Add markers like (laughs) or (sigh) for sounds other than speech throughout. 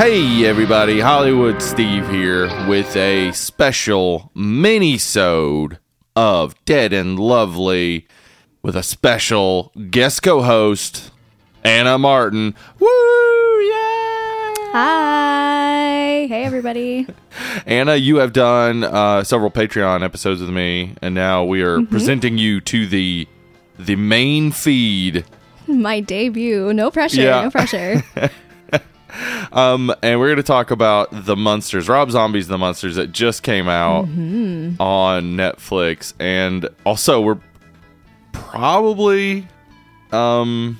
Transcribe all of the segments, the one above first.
Hey everybody, Hollywood Steve here with a special mini-sode of Dead and Lovely with a special guest co-host Anna Martin. Woo! Yeah! Hi. Hey, everybody. (laughs) Anna, you have done uh, several Patreon episodes with me, and now we are presenting you to the the main feed. (laughs) My debut. No pressure. Yeah. No pressure. (laughs) Um, and we're going to talk about the Munsters, Rob Zombie's The Munsters that just came out on Netflix, and also we're probably um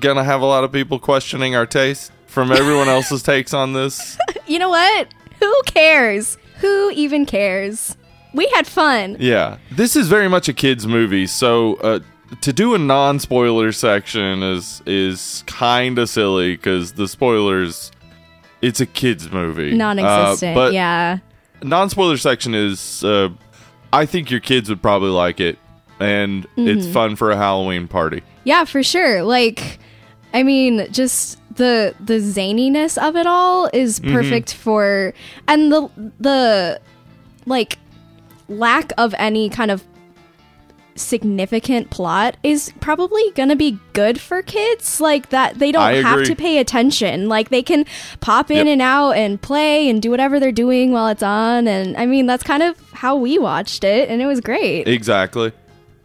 gonna have a lot of people questioning our taste from everyone else's takes on this. (laughs) you know what? Who cares? Who even cares? We had fun. Yeah, this is very much a kids movie, so uh, to do a non-spoiler section is is kind of silly because the spoilers. It's a kids movie, Non existent. Uh, but yeah. non-spoiler section is. Uh, I think your kids would probably like it, and it's Mm-hmm. fun for a Halloween party. Yeah, for sure. Like, I mean, just the the zaniness of it all is Mm-hmm. perfect for, and the the like lack of any kind of significant plot is probably gonna be good for kids like that they don't have to pay attention like they can pop in Yep. and out and play and do whatever they're doing while it's on and i mean that's kind of how we watched it and it was great Exactly,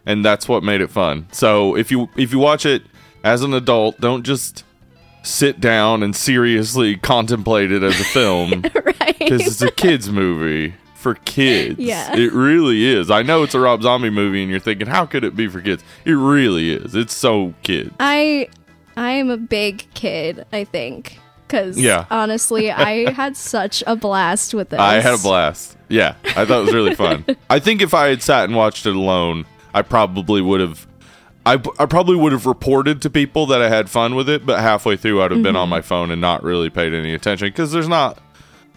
and that's what made it fun. So if you if you watch it as an adult, don't just sit down and seriously (laughs) contemplate it as a (laughs) film. right because it's a kids movie for kids. Yeah. (laughs) it really is. I know it's a Rob Zombie movie, and you're thinking, how could it be for kids? It really is. It's so kids. I I am a big kid, I think. Cause Yeah. honestly, I (laughs) had such a blast with this. I had a blast. Yeah, I thought it was really fun. (laughs) I think if I had sat and watched it alone, I probably would have. I, I probably would have reported to people that I had fun with it, but halfway through I'd have been on mm-hmm. my phone and not really paid any attention because there's not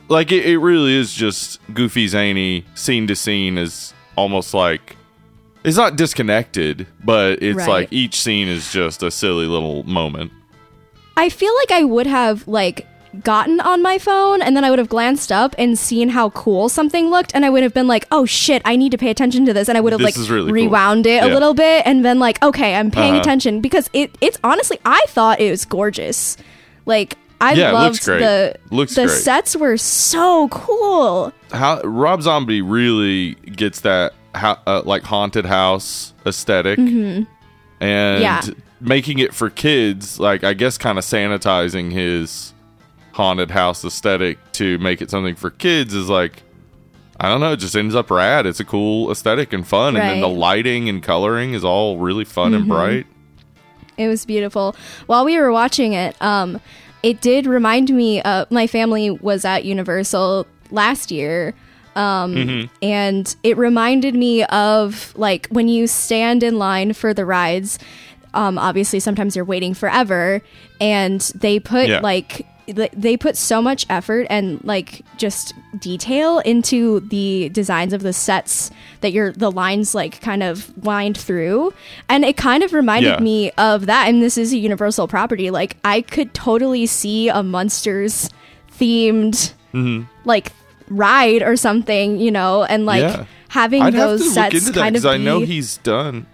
like it, it really is just goofy zany scene to scene is almost like it's not disconnected, but it's Right. like each scene is just a silly little moment. I feel like I would have like gotten on my phone and then I would have glanced up and seen how cool something looked and I would have been like, "Oh shit, I need to pay attention to this." And I would have This like really cool. rewound it a Yeah. little bit and been like, "Okay, I'm paying Uh-huh. attention because it it's honestly I thought it was gorgeous." Like I Yeah, loved the Looks the great. sets were so cool. how Rob Zombie really gets that ha- uh, like haunted house esthetic and Yeah. making it for kids like I guess kind of sanitizing his haunted house aesthetic to make it something for kids is like I don't know, it just ends up rad. It's a cool aesthetic and fun and then the lighting and coloring is all really fun and bright. It was beautiful. While we were watching it, um, it did remind me. Uh, my family was at Universal last year, um, and it reminded me of like when you stand in line for the rides. Um, obviously, sometimes you're waiting forever, and they put Yeah. like they put so much effort and like just detail into the designs of the sets that your the lines like kind of wind through. And it kind of reminded Yeah. me of that. And this is a universal property. Like i could totally see a Munsters themed mm-hmm. like ride or something you know? And like Yeah. having I'd those sets that kind of I know he's done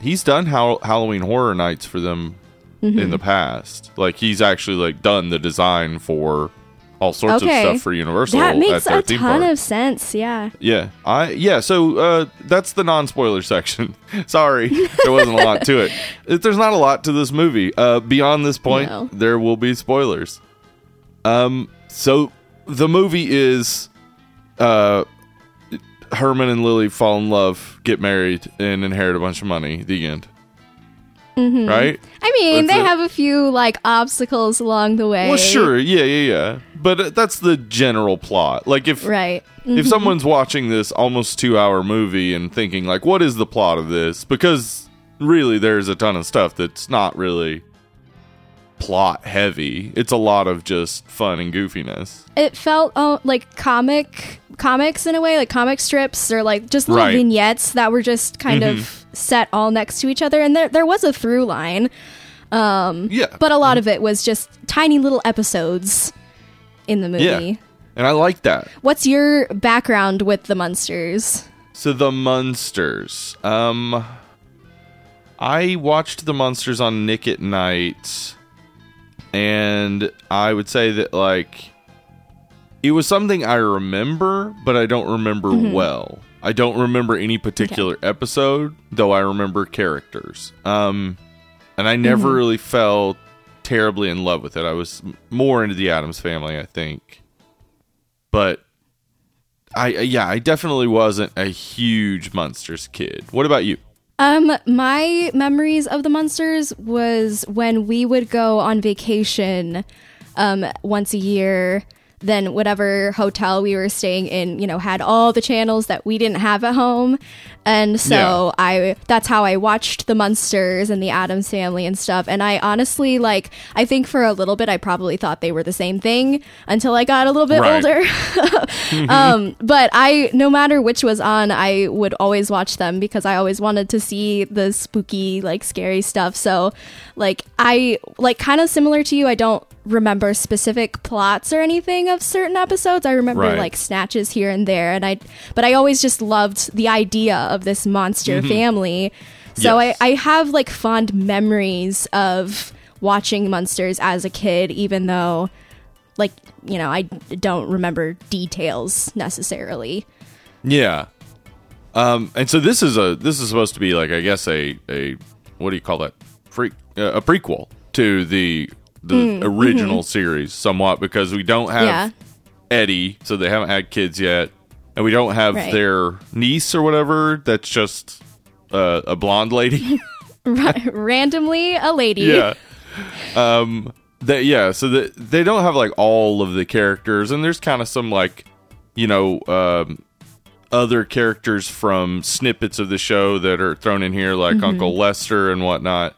he's done Hall- Halloween horror nights for them Mm-hmm. in the past. Like he's actually like done the design for all sorts Okay. of stuff for Universal. that makes a ton park. of sense yeah yeah. I yeah. So uh, that's the non-spoiler (laughs) section. Sorry, there wasn't a lot to (laughs) it. There's not a lot to this movie. Uh, beyond this point, No. there will be spoilers. Um. So the movie is uh Herman and Lily fall in love, get married, and inherit a bunch of money. The end. Mm-hmm. Right? i mean That's they have a few like obstacles along the way Well, sure. Yeah, yeah, yeah. But uh, that's the general plot. Like if right if someone's watching this almost 2-hour movie and thinking like what is the plot of this? Because really there's a ton of stuff that's not really plot heavy. It's a lot of just fun and goofiness. it felt uh, like comic comics in a way like comic strips or like just little Right. Mm-hmm. vignettes that were just kind of set all next to each other and there, there was a through line Yeah. but a lot of it was just tiny little episodes in the movie. Yeah. And I like that. What's your background with the Munsters? So the Munsters. Um I watched the Munsters on Nick at Night and I would say that like it was something I remember, but I don't remember Mm-hmm. well. I don't remember any particular episode, though I remember characters. Um and I never Mm-hmm. really fell terribly in love with it. I was more into the Addams family, I think. But I yeah, I definitely wasn't a huge Munsters kid. What about you? Um, my memories of the Munsters was when we would go on vacation um once a year. Then whatever hotel we were staying in, you know, had all the channels that we didn't have at home. And so I that's how I watched the Munsters and the Addams family and stuff. And I honestly like I think for a little bit I probably thought they were the same thing until I got a little bit Right. older. (laughs) um, but I, no matter which was on, I would always watch them because I always wanted to see the spooky, like scary stuff. So, like, I, like, kind of similar to you, I don't remember specific plots or anything of certain episodes. I remember, Right. like, snatches here and there. And I, but I always just loved the idea of this monster family. So Yes. I, I have, like, fond memories of watching Munsters as a kid, even though like you know i don't remember details necessarily Yeah. Um and so this is a this is supposed to be like I guess a a what do you call that? Freak uh, a prequel to the the original series somewhat because we don't have Mm, yeah Eddie, so they haven't had kids yet, and we don't have Right. their niece or whatever. That's just uh, a blonde lady. (laughs) Randomly a lady yeah. Um. That yeah. So that they don't have like all of the characters, and there's kind of some like, you know, um, other characters from snippets of the show that are thrown in here, like Uncle Lester and whatnot.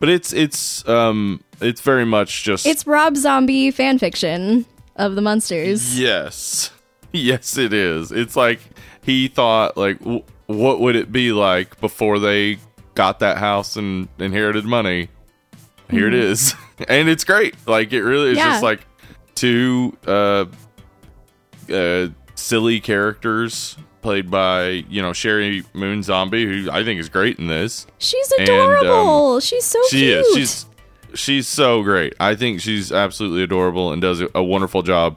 But it's it's um it's very much just it's rob zombie fan fiction of the Munsters Yes. Yes, it is. It's like he thought, like, w- what would it be like before they got that house and inherited money? Here it is, (laughs) and it's great. Like, it really is Yeah. just like two uh, uh, silly characters played by you know Sheri Moon Zombie, who I think is great in this. she's And, um, adorable she's so She cute is. She's she's so great. I think she's absolutely adorable and does a, wonderful job.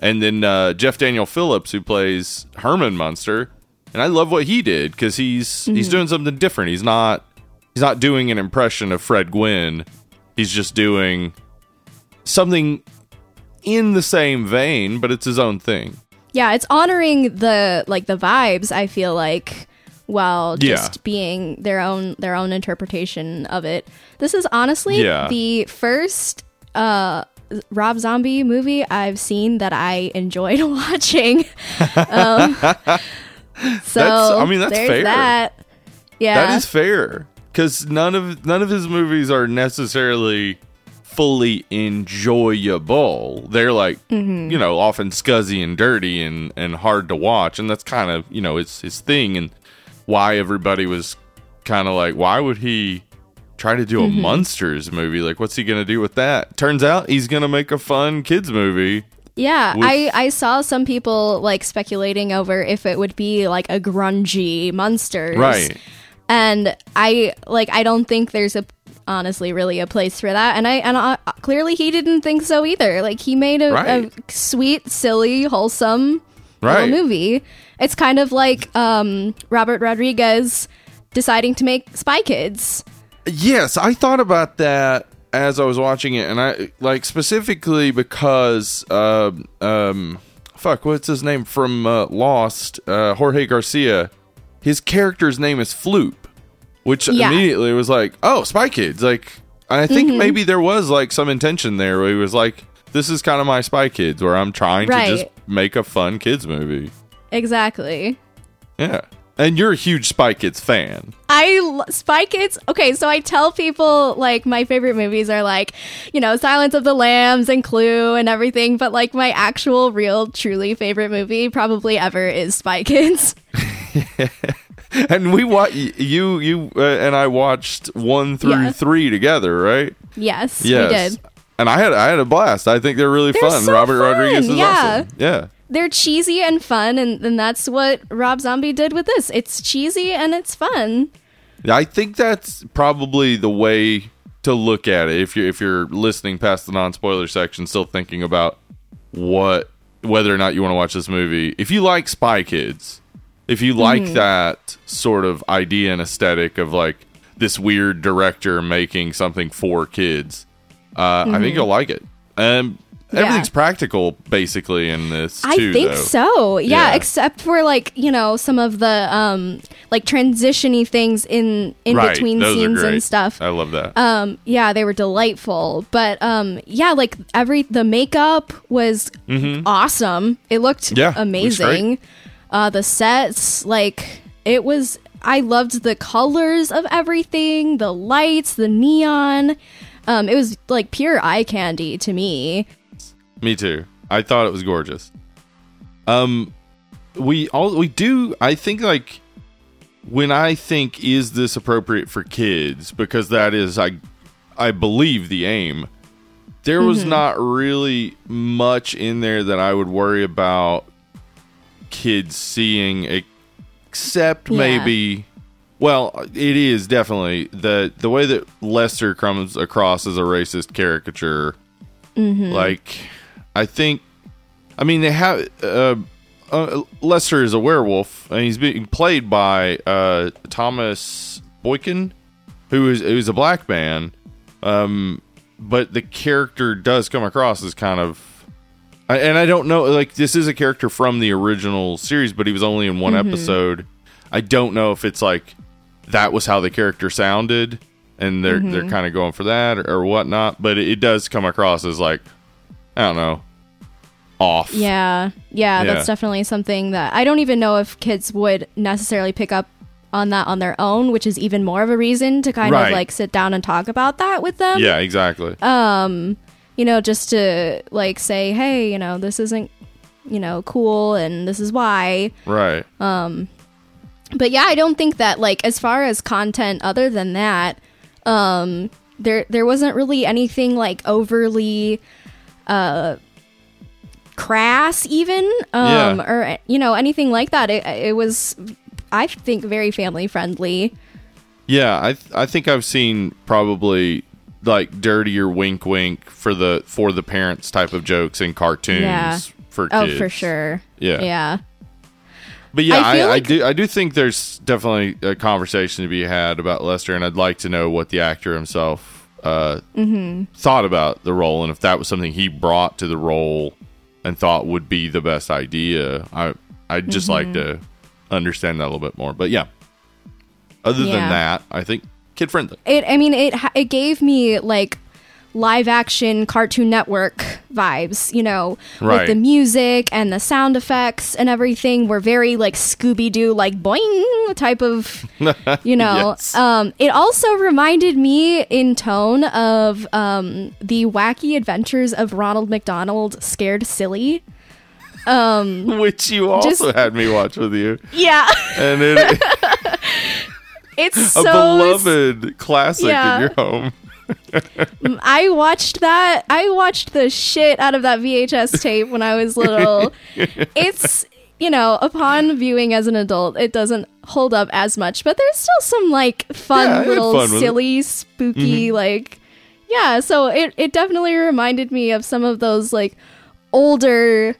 And then uh, Jeff Daniel Phillips, who plays Herman Munster, and I love what he did because he's he's doing something different. He's not he's not doing an impression of Fred Gwynne. He's just doing something in the same vein, but it's his own thing. yeah it's honoring the like the vibes i feel like while Yeah. just being their own their own interpretation of it this is honestly Yeah. the first uh rob zombie movie i've seen that i enjoyed (laughs) watching um so That's- I mean, that's fair. that yeah That is fair because none of none of his movies are necessarily fully enjoyable. They're like Mm-hmm. you know often scuzzy and dirty and and hard to watch, and that's kind of you know it's his thing and why everybody was kind of like why would he try to do a Mm-hmm. Munsters movie like what's he gonna do with that turns out he's gonna make a fun kids movie Yeah, with- I I saw some people like speculating over if it would be like a grungy Munsters. right And I like I don't think there's a honestly really a place for that. And I and uh, clearly he didn't think so either. Like he made a, Right. a sweet, silly, wholesome right little movie. It's kind of like um Robert Rodriguez deciding to make Spy Kids. Yes, I thought about that as I was watching it, and I like specifically because um um fuck, what's his name from uh, Lost? Uh, Jorge Garcia. His character's name is Floop, which Yeah. immediately was like, oh, Spy Kids. Like, I think Mm-hmm. maybe there was like some intention there where he was like, this is kind of my Spy Kids, where I'm trying to just make a fun kids movie. Exactly. Yeah, and you're a huge Spy Kids fan. I Spy Kids. Okay, so I tell people like my favorite movies are like, you know, Silence of the Lambs and Clue and everything, but like my actual, real, truly favorite movie probably ever is Spy Kids. (laughs) (laughs) And we wa- you you uh, and I watched one through Yeah. three together, right? yes, Yes. we did. And I had I had a blast. I think they're really They're fun. so Robert fun, Rodriguez is yeah. awesome. Yeah. They're cheesy and fun, and, and that's what Rob Zombie did with this. It's cheesy and it's fun. I think that's probably the way to look at it. If you're if you're listening past the non spoiler section, still thinking about what whether or not you want to watch this movie. If you like Spy Kids, if you like Mm-hmm. that sort of idea and aesthetic of like this weird director making something for kids, uh, I think you'll like it. Um, Mm-hmm. Yeah. everything's practical basically in this. I think though. so. Yeah, Yeah. except for like, you know, some of the um like transitiony things in in Right, between those scenes and stuff. I love that. Um yeah, they were delightful. But um yeah, like every the makeup was awesome. It looked Mm-hmm. Yeah, looks amazing. Uh the sets like it was I loved the colors of everything, the lights, the neon. Um it was like pure eye candy to me. Me too. I thought it was gorgeous. Um, we all we do. I think like when I think is this appropriate for kids because that is I I believe the aim. There was not really much in there that I would worry about kids seeing, except Yeah. maybe. Well, it is definitely the the way that Lester comes across as a racist caricature. Like, I think, I mean, they have uh, uh, Lester is a werewolf, and he's being played by uh, Tomas Boykin, who is who's a black man. Um, but the character does come across as kind of, I, and I don't know, like this is a character from the original series, but he was only in one episode. I don't know if it's like that was how the character sounded, and they're they're kind of going for that or, or whatnot. But it, it does come across as like, I don't know, off. Yeah, yeah, Yeah. that's definitely something that I don't even know if kids would necessarily pick up on that on their own, which is even more of a reason to kind Right. of like sit down and talk about that with them. Yeah, exactly. Um, you know, just to like say, hey, you know, this isn't, you know, cool and this is why. right. But yeah, I don't think that like as far as content other than that, um there there wasn't really anything like overly uh crass even um Yeah. or you know anything like that. It it was I think very family friendly. Yeah, I th- I think I've seen probably like dirtier wink wink for the for the parents type of jokes in cartoons Yeah. for Oh, kids. for sure. Yeah. Yeah. But yeah, I I, feel I, do I do think there's definitely a conversation to be had about Lester, and I'd like to know what the actor himself uh, Mm-hmm. thought about the role, and if that was something he brought to the role and thought would be the best idea. I I'd just like Mm-hmm. to understand that a little bit more. But yeah, other than that, I think kid friendly. It I mean it it gave me like live action Cartoon Network vibes, you know, Right. with the music and the sound effects and everything were very like Scooby Doo like boing type of (laughs) you know. Yes. Um it also reminded me in tone of um the wacky adventures of Ronald McDonald Scared Silly. (laughs) Which you also Just- had me watch with you, Yeah. and it, (laughs) it's a so beloved classic Yeah. in your home. I watched that. I watched the shit out of that VHS tape when I was little. (laughs) it's, you know, upon viewing as an adult, it doesn't hold up as much, but there's still some like fun Yeah, little fun it. silly, spooky, like yeah, so it it definitely reminded me of some of those like older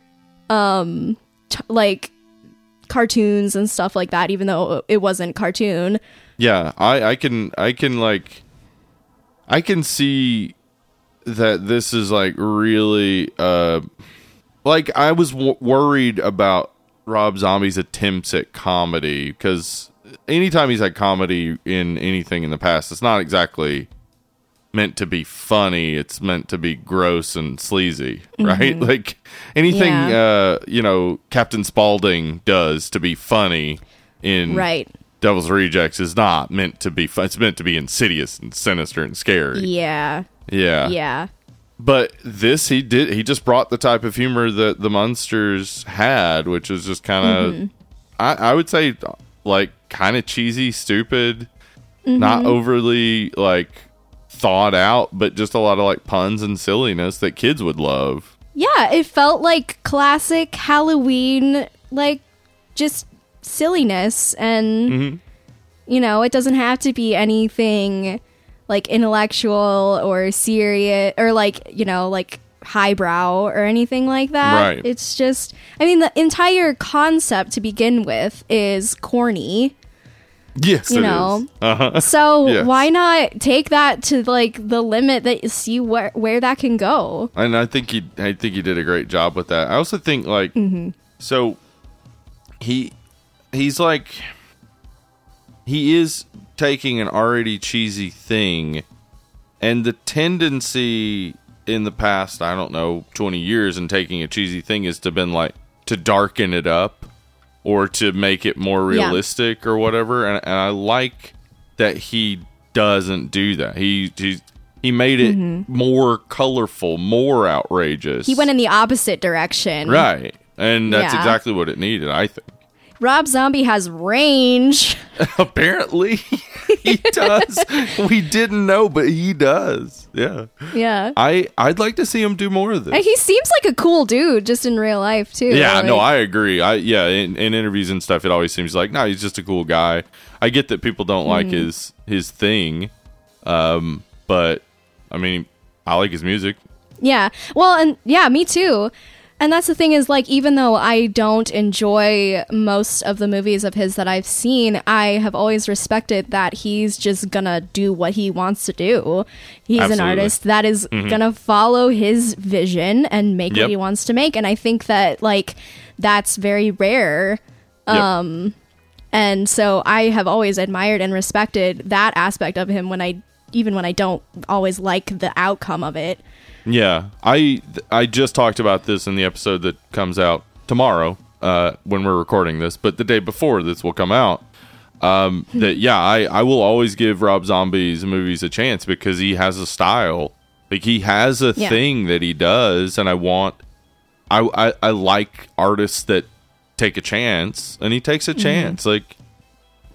um t- like cartoons and stuff like that even though it wasn't cartoon. Yeah, I I can I can like I can see that this is like really uh like I was w- worried about Rob Zombie's attempts at comedy because anytime he's had comedy in anything in the past, it's not exactly meant to be funny. It's meant to be gross and sleazy, right? (laughs) Like anything Yeah. uh you know Captain Spaulding does to be funny in Right. Devil's Rejects is not meant to be fun. It's meant to be insidious and sinister and scary. Yeah. Yeah. Yeah. But this he did he just brought the type of humor that the Munsters had, which was just kind of Mm-hmm. I, I would say like kind of cheesy, stupid, Mm-hmm. not overly like thought out, but just a lot of like puns and silliness that kids would love. Yeah, it felt like classic Halloween, like just silliness. And, Mm-hmm. you know, it doesn't have to be anything like intellectual or serious or like, you know, like highbrow or anything like that. Right. It's just, I mean, the entire concept to begin with is corny. Yes, You know. Uh-huh. (laughs) So Yes. why not take that to like the limit that you see where where that can go? and I think he I think he did a great job with that. I also think like so he he's like he is taking an already cheesy thing and the tendency in the past, I don't know, 20 years and taking a cheesy thing is to been like to darken it up or to make it more Yeah. realistic or whatever and, and I like that he doesn't do that. He he he made it mm-hmm. more colorful, more outrageous. He went in the opposite direction. right, and that's Yeah. exactly what it needed. I think. Rob Zombie has range. (laughs) Apparently, he (laughs) does. we didn't know, but he does. Yeah, yeah. I I'd like to see him do more of this. And he seems like a cool dude just in real life too. Yeah, no, I agree. I yeah, in, in interviews and stuff, it always seems like no, he's just a cool guy. I get that people don't like Mm-hmm. his his thing, um, but I mean, I like his music. Yeah. Well, and yeah, me too. And that's the thing is like even though I don't enjoy most of the movies of his that I've seen, I have always respected that he's just gonna do what he wants to do. He's an Absolutely. Mm-hmm. artist that is gonna follow his vision and make Yep. what he wants to make. And I think that like that's very rare. Yep. And so I have always admired and respected that aspect of him when I even when I don't always like the outcome of it. Yeah, I I just talked about this in the episode that comes out tomorrow uh, when we're recording this, but the day before this will come out. Um, (laughs) that yeah, I I will always give Rob Zombie's movies a chance because he has a style, like he has a Yeah. thing that he does, and I want I I, I like artists that take a chance, and he takes a chance. Like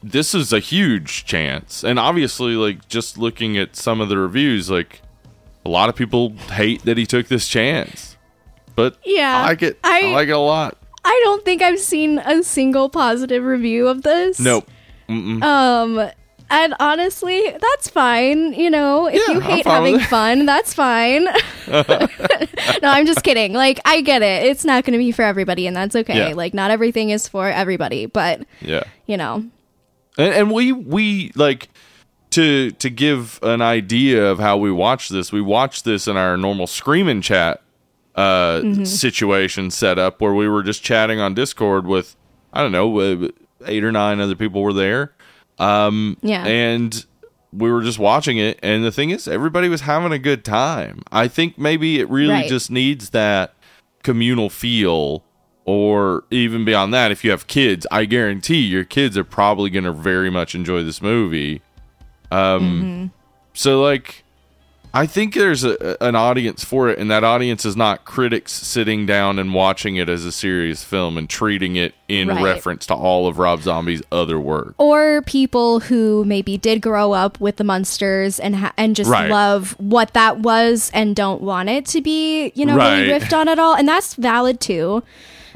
this is a huge chance, and obviously, like just looking at some of the reviews, like a lot of people hate that he took this chance, but Yeah, I like it. I, I- like it a lot. I don't think I've seen a single positive review of this. Nope. Um, and honestly, that's fine. You know, if Yeah, you hate having fun, that's fine. (laughs) no, I'm just kidding. Like, I get it. It's not going to be for everybody, and that's okay. Yeah. Like, not everything is for everybody, but Yeah. you know, and, and we we like to to give an idea of how we watch this we watch this in our normal screaming chat uh situation set up where we were just chatting on discord with i don't know uh, eight or nine other people were there um Yeah. and we were just watching it and the thing is everybody was having a good time i think maybe it really Right. just needs that communal feel or even beyond that if you have kids i guarantee your kids are probably going to very much enjoy this movie um so like i think there's a, an audience for it and that audience is not critics sitting down and watching it as a serious film and treating it in Right. reference to all of rob zombie's other work or people who maybe did grow up with the Munsters and ha- and just Right. love what that was and don't want it to be, you know, really riffed on at all, and that's valid too.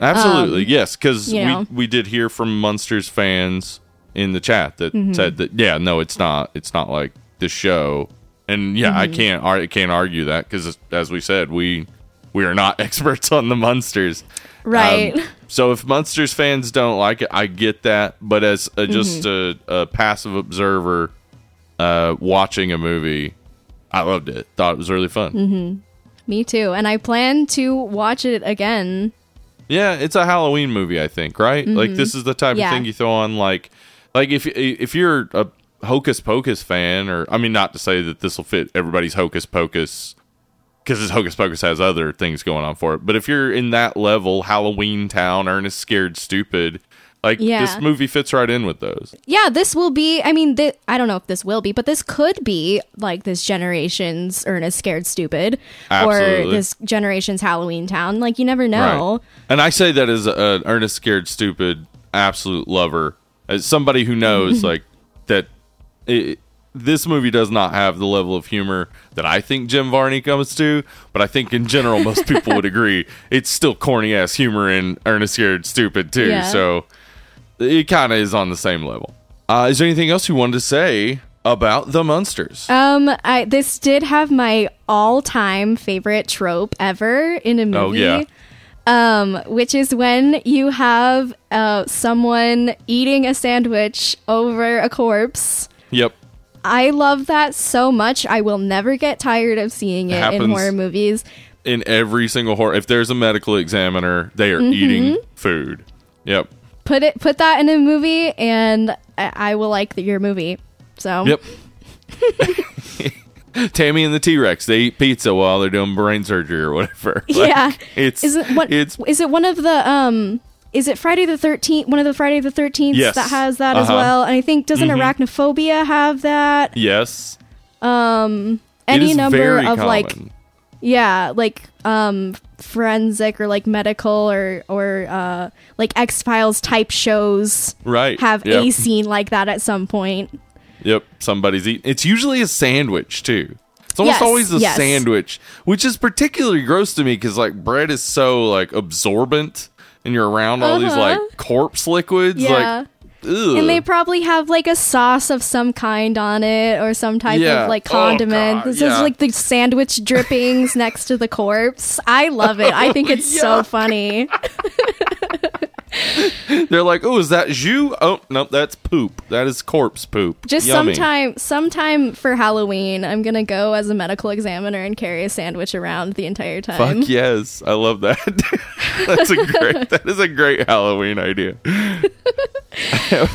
Absolutely, yes, because Um, you know. we we did hear from Munsters fans in the chat that Mm-hmm. said that yeah, no, it's not. It's not like the show, and yeah, Mm-hmm. I can't I can't argue that because as we said, we we are not (laughs) experts on the Munsters, Right. Um, so if Munsters fans don't like it, I get that, but as a, just Mm-hmm. a, a passive observer uh, watching a movie, I loved it. Thought it was really fun. Mm-hmm. Me too. And I plan to watch it again. Yeah, it's a Halloween movie, I think, right? Like this is the type Mm-hmm. Yeah. of thing you throw on like like if if you're a Hocus Pocus fan or I mean not to say that this will fit everybody's Hocus Pocus cuz this Hocus Pocus has other things going on for it. But if you're in that level, Halloween Town, Ernest Scared Stupid, like Yeah. this movie fits right in with those. Yeah, this will be. I mean, thi- I don't know if this will be, but this could be like this generation's Ernest Scared Stupid, or this generation's Halloween Town. Like you never know. Right. And I say that as an Ernest Scared Stupid absolute lover, as somebody who knows (laughs) like that. It, this movie does not have the level of humor that I think Jim Varney comes to, but I think in general most people would (laughs) agree it's still corny ass humor in Ernest Scared Stupid too. Yeah. So it kind of is on the same level. Uh, is there anything else you wanted to say about the Munsters? Um, I this did have my all-time favorite trope ever in a movie. Oh, yeah. Um, which is when you have uh someone eating a sandwich over a corpse. yep. I love that so much. I will never get tired of seeing it in horror movies. In every single horror, if there's a medical examiner, they are eating food. Yep. Put it, put that in a movie, and I, I will like the, your movie. So Yep. (laughs) Tammy and the T Rex, they eat pizza while they're doing brain surgery or whatever. (laughs) Like, yeah. It's is it what? it's is it one of the um? Is it Friday the Thirteenth? One of the Friday the Thirteenth Yes. that has that as Uh-huh. well. And I think doesn't arachnophobia have that? yes. Um, any number of like common. Yeah, like um forensic or like medical or or uh like X Files type shows right. have yep. a scene like that at some point. Yep, somebody's eating. It's usually a sandwich too. It's almost Yes, always a yes. sandwich, which is particularly gross to me because like bread is so like absorbent, and you're around all these Uh-huh. like corpse liquids. Yeah. Like, ugh. And they probably have like a sauce of some kind on it or some type Yeah. of like Oh, condiment. God, this yeah. is like the sandwich drippings next to the corpse. I love it. I think it's so (laughs) funny. (laughs) (laughs) They're like, oh, is that jus? Oh, no, that's poop. That is corpse poop. Just Yummy. sometime sometime for Halloween, I'm gonna go as a medical examiner and carry a sandwich around the entire time. Fuck yes, I love that. (laughs) That's a great. that is a great Halloween idea. (laughs)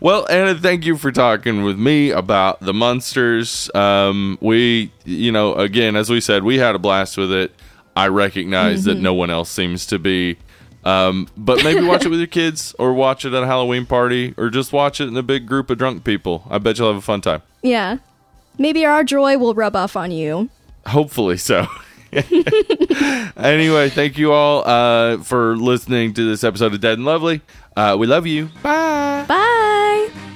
well, Anna, thank you for talking with me about the Munsters. Um, we, you know, again, as we said, we had a blast with it. I recognize that no one else seems to be. Um, but maybe watch it with your kids, or watch it at a Halloween party, or just watch it in a big group of drunk people. I bet you'll have a fun time. Yeah. Maybe our joy will rub off on you. Hopefully so. (laughs) anyway, thank you all uh, for listening to this episode of Dead and Lovely. Uh, we love you. Bye. Bye.